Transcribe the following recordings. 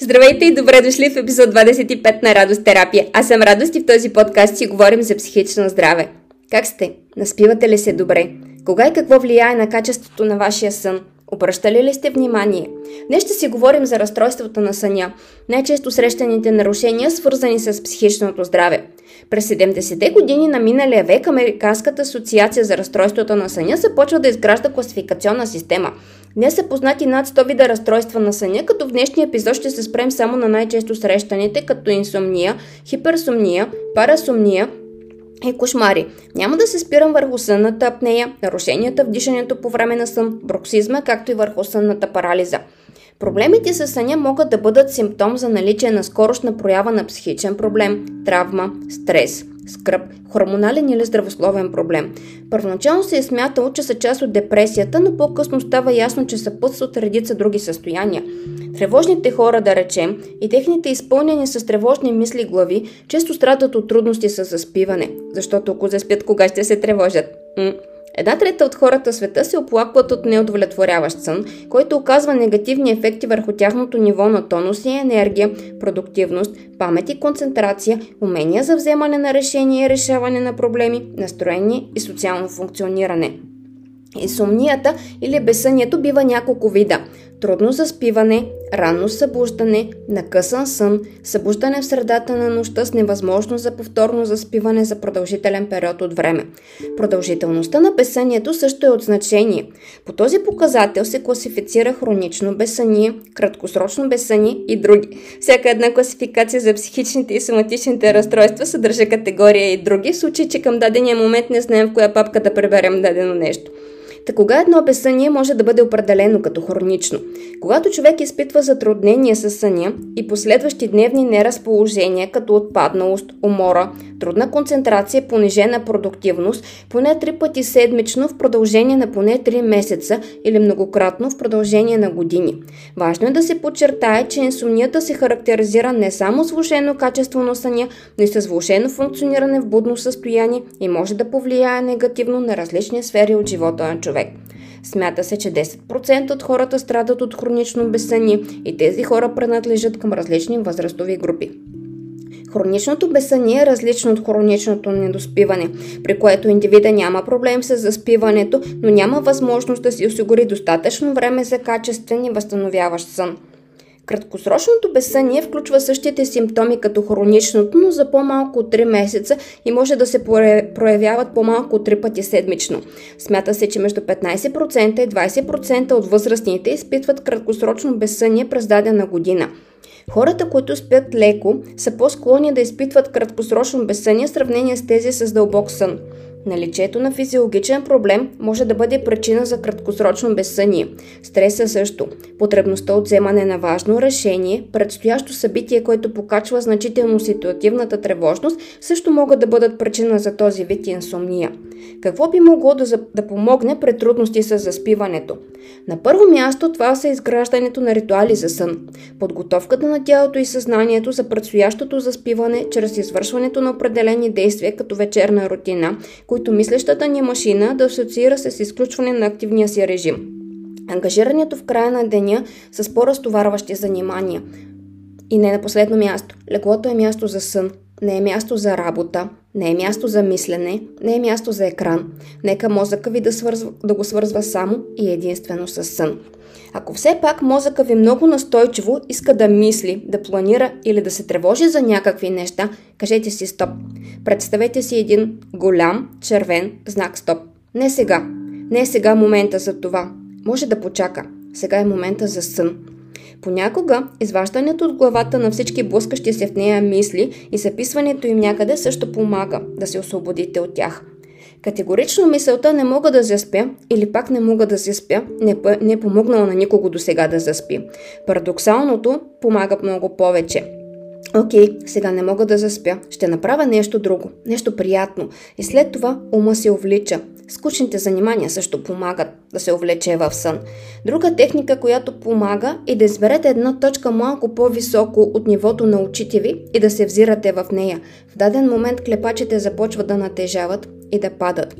Здравейте и добре дошли в епизод 25 на Радост терапия. Аз съм Радост и в този подкаст си говорим за психично здраве. Как сте? Наспивате ли се добре? Кога и какво влияе на качеството на вашия сън? Обръщали ли сте внимание? Днес ще си говорим за разстройствата на съня, най-често срещаните нарушения, свързани с психичното здраве. През 70-те години на миналия век Американската асоциация за разстройствата на съня започва да изгражда класификационна система. Днес са познати над 100 вида разстройства на съня, като в днешния епизод ще се спрем само на най-често срещаните, като инсомния, хиперсомния, парасомния, и кошмари. Няма да се спирам върху сънната апнея, нарушенията в дишането по време на сън, броксизма, както и върху сънната парализа. Проблемите с съня могат да бъдат симптом за наличие на скорошна проява на психичен проблем, травма, стрес, скръп, хормонален или здравословен проблем. Първоначално се е смятало, че са част от депресията, но по-късно става ясно, че съпътстват редица други състояния. Тревожните хора, да речем, и техните изпълнени с тревожни мисли глави, често страдат от трудности с заспиване, защото ако заспят, кога ще се тревожат? М- Една трета от хората в света се оплакват от неудовлетворяващ сън, който оказва негативни ефекти върху тяхното ниво на тонус и енергия, продуктивност, памет и концентрация, умения за вземане на решения и решаване на проблеми, настроение и социално функциониране. Инсомнията или безсънието бива няколко вида трудно заспиване, ранно събуждане, накъсан сън, събуждане в средата на нощта с невъзможност за повторно заспиване за продължителен период от време. Продължителността на безсънието също е от значение. По този показател се класифицира хронично безсъние, краткосрочно безсъние и други. Всяка една класификация за психичните и соматичните разстройства съдържа категория и други, в случай, че към дадения момент не знаем в коя папка да преберем дадено нещо. Та кога едно безсъние може да бъде определено като хронично? Когато човек изпитва затруднения с съня и последващи дневни неразположения, като отпадналост, умора, трудна концентрация, понижена продуктивност, поне три пъти седмично в продължение на поне 3 месеца или многократно в продължение на години. Важно е да се подчертае, че инсомнията се характеризира не само с влушено качество на съня, но и с влушено функциониране в будно състояние и може да повлияе негативно на различни сфери от живота на човек човек. Смята се, че 10% от хората страдат от хронично безсъние и тези хора принадлежат към различни възрастови групи. Хроничното безсъние е различно от хроничното недоспиване, при което индивида няма проблем с заспиването, но няма възможност да си осигури достатъчно време за качествен и възстановяващ сън. Краткосрочното безсъние включва същите симптоми като хроничното, но за по-малко от 3 месеца и може да се проявяват по-малко от 3 пъти седмично. Смята се, че между 15% и 20% от възрастните изпитват краткосрочно безсъние през дадена година. Хората, които спят леко, са по-склонни да изпитват краткосрочно безсъние в сравнение с тези с дълбок сън. Наличието на физиологичен проблем може да бъде причина за краткосрочно безсъние. Стреса също. Потребността от вземане на важно решение, предстоящо събитие, което покачва значително ситуативната тревожност, също могат да бъдат причина за този вид инсомния. Какво би могло да, да помогне пред трудности с заспиването? На първо място това са изграждането на ритуали за сън, подготовката на тялото и съзнанието за предстоящото заспиване чрез извършването на определени действия като вечерна рутина, които мислещата ни машина да асоциира с изключване на активния си режим. Ангажирането в края на деня с по-разтоварващи занимания. И не на последно място. Леглото е място за сън, не е място за работа, не е място за мислене, не е място за екран. Нека мозъка ви да, свързва, да го свързва само и единствено с сън. Ако все пак мозъка ви много настойчиво иска да мисли, да планира или да се тревожи за някакви неща, кажете си стоп. Представете си един голям червен знак стоп. Не сега. Не е сега момента за това. Може да почака. Сега е момента за сън. Понякога изваждането от главата на всички блъскащи се в нея мисли и записването им някъде също помага да се освободите от тях. Категорично мисълта не мога да заспя или пак не мога да заспя не, не е помогнала на никого до сега да заспи. Парадоксалното помага много повече. Окей, okay, сега не мога да заспя. Ще направя нещо друго, нещо приятно. И след това ума се увлича. Скучните занимания също помагат да се увлече в сън. Друга техника, която помага е да изберете една точка малко по-високо от нивото на очите ви и да се взирате в нея. В даден момент клепачите започват да натежават и да падат.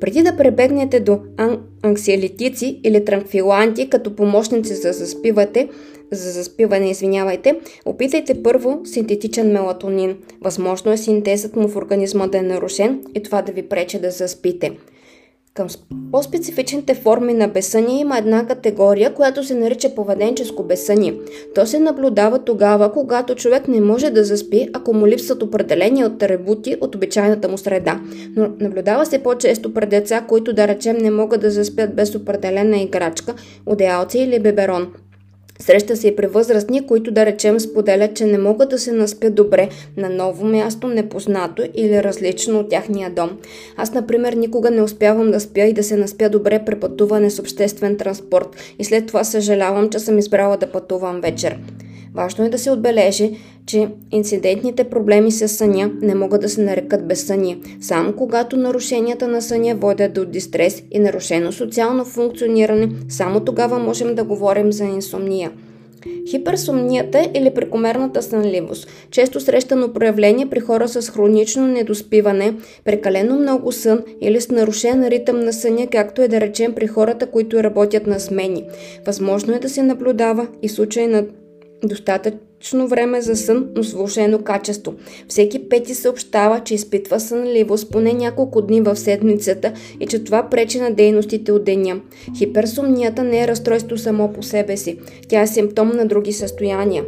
Преди да пребегнете до ан- анксиолитици или транквиланти като помощници за заспивате, за заспиване, извинявайте, опитайте първо синтетичен мелатонин. Възможно е синтезът му в организма да е нарушен и това да ви пречи да заспите. Към по-специфичните форми на безсъние има една категория, която се нарича поведенческо безсъние. То се наблюдава тогава, когато човек не може да заспи, ако му липсват определени атрибути от обичайната му среда. Но наблюдава се по-често пред деца, които да речем не могат да заспят без определена играчка, одеялце или беберон. Среща се и при възрастни, които да речем споделят, че не могат да се наспят добре на ново място, непознато или различно от тяхния дом. Аз, например, никога не успявам да спя и да се наспя добре при пътуване с обществен транспорт и след това съжалявам, че съм избрала да пътувам вечер. Важно е да се отбележи, че инцидентните проблеми с съня не могат да се нарекат безсъние, само когато нарушенията на съня водят до дистрес и нарушено социално функциониране, само тогава можем да говорим за инсомния. Хиперсомнията или прекомерната сънливост – често срещано проявление при хора с хронично недоспиване, прекалено много сън или с нарушен ритъм на съня, както е да речем при хората, които работят на смени. Възможно е да се наблюдава и случай на достатъчно време за сън, но с влушено качество. Всеки пети съобщава, че изпитва сънливост поне няколко дни в седмицата и че това пречи на дейностите от деня. Хиперсомнията не е разстройство само по себе си. Тя е симптом на други състояния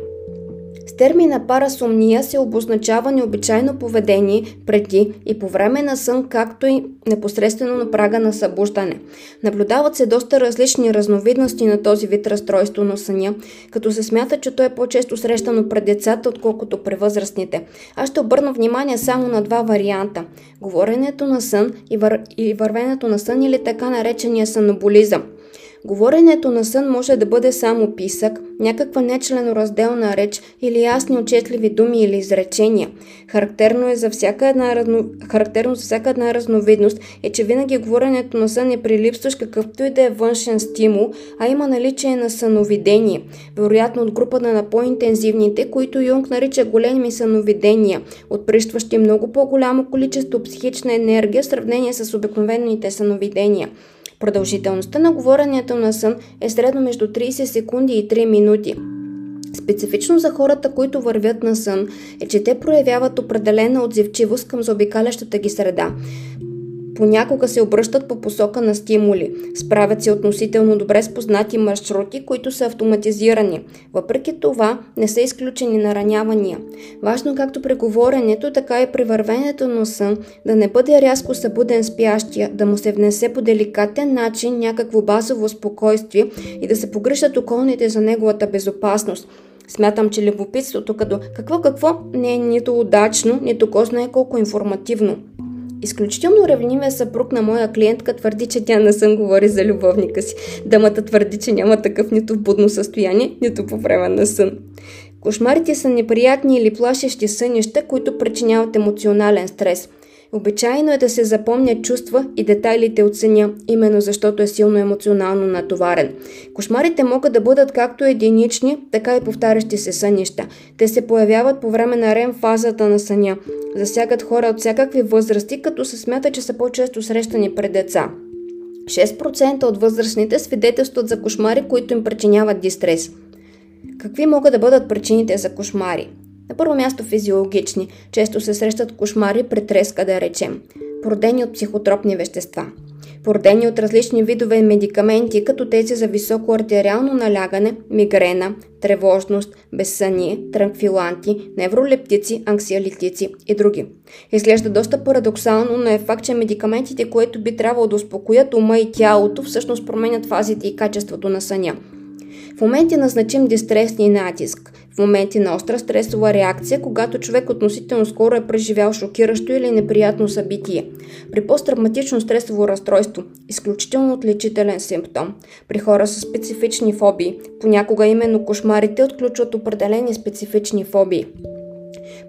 термина парасомния се обозначава необичайно поведение преди и по време на сън, както и непосредствено на прага на събуждане. Наблюдават се доста различни разновидности на този вид разстройство на съня, като се смята, че то е по-често срещано пред децата, отколкото при възрастните. Аз ще обърна внимание само на два варианта – говоренето на сън и, вър... и вървенето на сън или така наречения съноболизъм – Говоренето на сън може да бъде само писък, някаква нечленоразделна реч или ясни отчетливи думи или изречения. Характерно, е за всяка една разно... Характерно за всяка една разновидност е, че винаги говоренето на сън е прилипстващ какъвто и да е външен стимул, а има наличие на съновидение, вероятно от групата на по-интензивните, които Юнг нарича големи съновидения, отприщващи много по-голямо количество психична енергия в сравнение с обикновените съновидения. Продължителността на говоренето на сън е средно между 30 секунди и 3 минути. Специфично за хората, които вървят на сън, е, че те проявяват определена отзивчивост към заобикалящата ги среда. Понякога се обръщат по посока на стимули. Справят се относително добре с познати маршрути, които са автоматизирани. Въпреки това, не са изключени наранявания. Важно както при говоренето, така и при вървенето на сън да не бъде рязко събуден спящия, да му се внесе по деликатен начин някакво базово спокойствие и да се погрижат околните за неговата безопасност. Смятам, че любопитството като какво какво не е нито удачно, нито кой знае колко информативно. Изключително ревнивия съпруг на моя клиентка твърди, че тя не съм говори за любовника си. Дамата твърди, че няма такъв нито в будно състояние, нито по време на сън. Кошмарите са неприятни или плашещи сънища, които причиняват емоционален стрес – Обичайно е да се запомнят чувства и детайлите от съня, именно защото е силно емоционално натоварен. Кошмарите могат да бъдат както единични, така и повтарящи се сънища. Те се появяват по време на рем фазата на съня. Засягат хора от всякакви възрасти, като се смята, че са по-често срещани пред деца. 6% от възрастните свидетелстват за кошмари, които им причиняват дистрес. Какви могат да бъдат причините за кошмари? На първо място физиологични. Често се срещат кошмари при треска, да речем. Породени от психотропни вещества. Породени от различни видове медикаменти, като тези за високо артериално налягане, мигрена, тревожност, безсъние, транквиланти, невролептици, анксиалитици и други. Изглежда доста парадоксално, но е факт, че медикаментите, които би трябвало да успокоят ума и тялото, всъщност променят фазите и качеството на съня. В моменти на значим дистресни натиск, в моменти на остра стресова реакция, когато човек относително скоро е преживял шокиращо или неприятно събитие. При посттравматично стресово разстройство – изключително отличителен симптом. При хора с специфични фобии, понякога именно кошмарите отключват определени специфични фобии.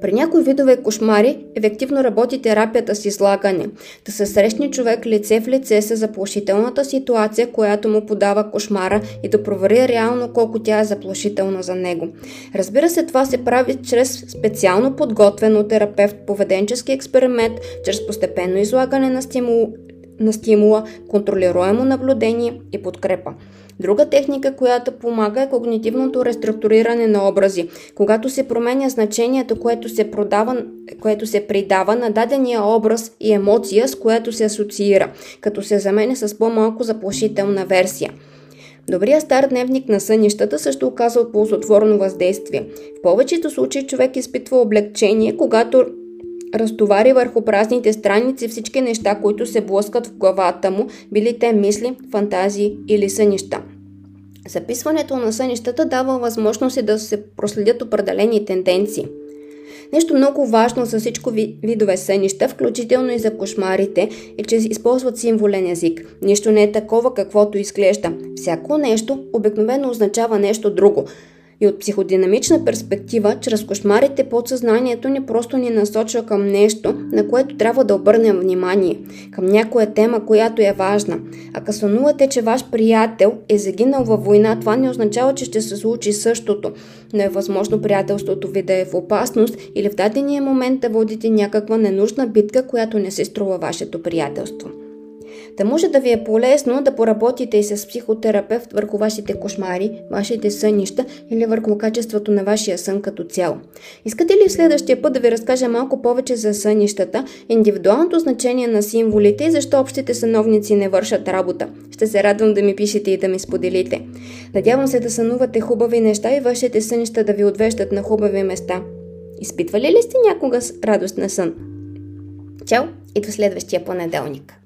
При някои видове кошмари ефективно работи терапията с излагане. Да се срещне човек лице в лице с заплашителната ситуация, която му подава кошмара и да провери реално колко тя е заплашителна за него. Разбира се, това се прави чрез специално подготвен от терапевт поведенчески експеримент, чрез постепенно излагане на стимул на стимула, контролируемо наблюдение и подкрепа. Друга техника, която помага е когнитивното реструктуриране на образи. Когато се променя значението, което се, продава, което се придава на дадения образ и емоция, с която се асоциира, като се заменя с по-малко заплашителна версия. Добрия стар дневник на сънищата също оказва ползотворно въздействие. В повечето случаи човек изпитва облегчение, когато разтовари върху празните страници всички неща, които се блъскат в главата му, били те мисли, фантазии или сънища. Записването на сънищата дава възможност да се проследят определени тенденции. Нещо много важно за всичко видове сънища, включително и за кошмарите, е, че използват символен език. Нищо не е такова, каквото изглежда. Всяко нещо обикновено означава нещо друго. И от психодинамична перспектива, чрез кошмарите подсъзнанието ни просто ни насочва към нещо, на което трябва да обърнем внимание, към някоя тема, която е важна. Ако сънувате, че ваш приятел е загинал във война, това не означава, че ще се случи същото, но е възможно приятелството ви да е в опасност или в дадения момент да водите някаква ненужна битка, която не се струва вашето приятелство. Да може да ви е полезно да поработите и с психотерапевт върху вашите кошмари, вашите сънища или върху качеството на вашия сън като цяло. Искате ли в следващия път да ви разкажа малко повече за сънищата, индивидуалното значение на символите и защо общите съновници не вършат работа? Ще се радвам да ми пишете и да ми споделите. Надявам се да сънувате хубави неща и вашите сънища да ви отвеждат на хубави места. Изпитвали ли сте някога радост на сън? Чао и до следващия понеделник!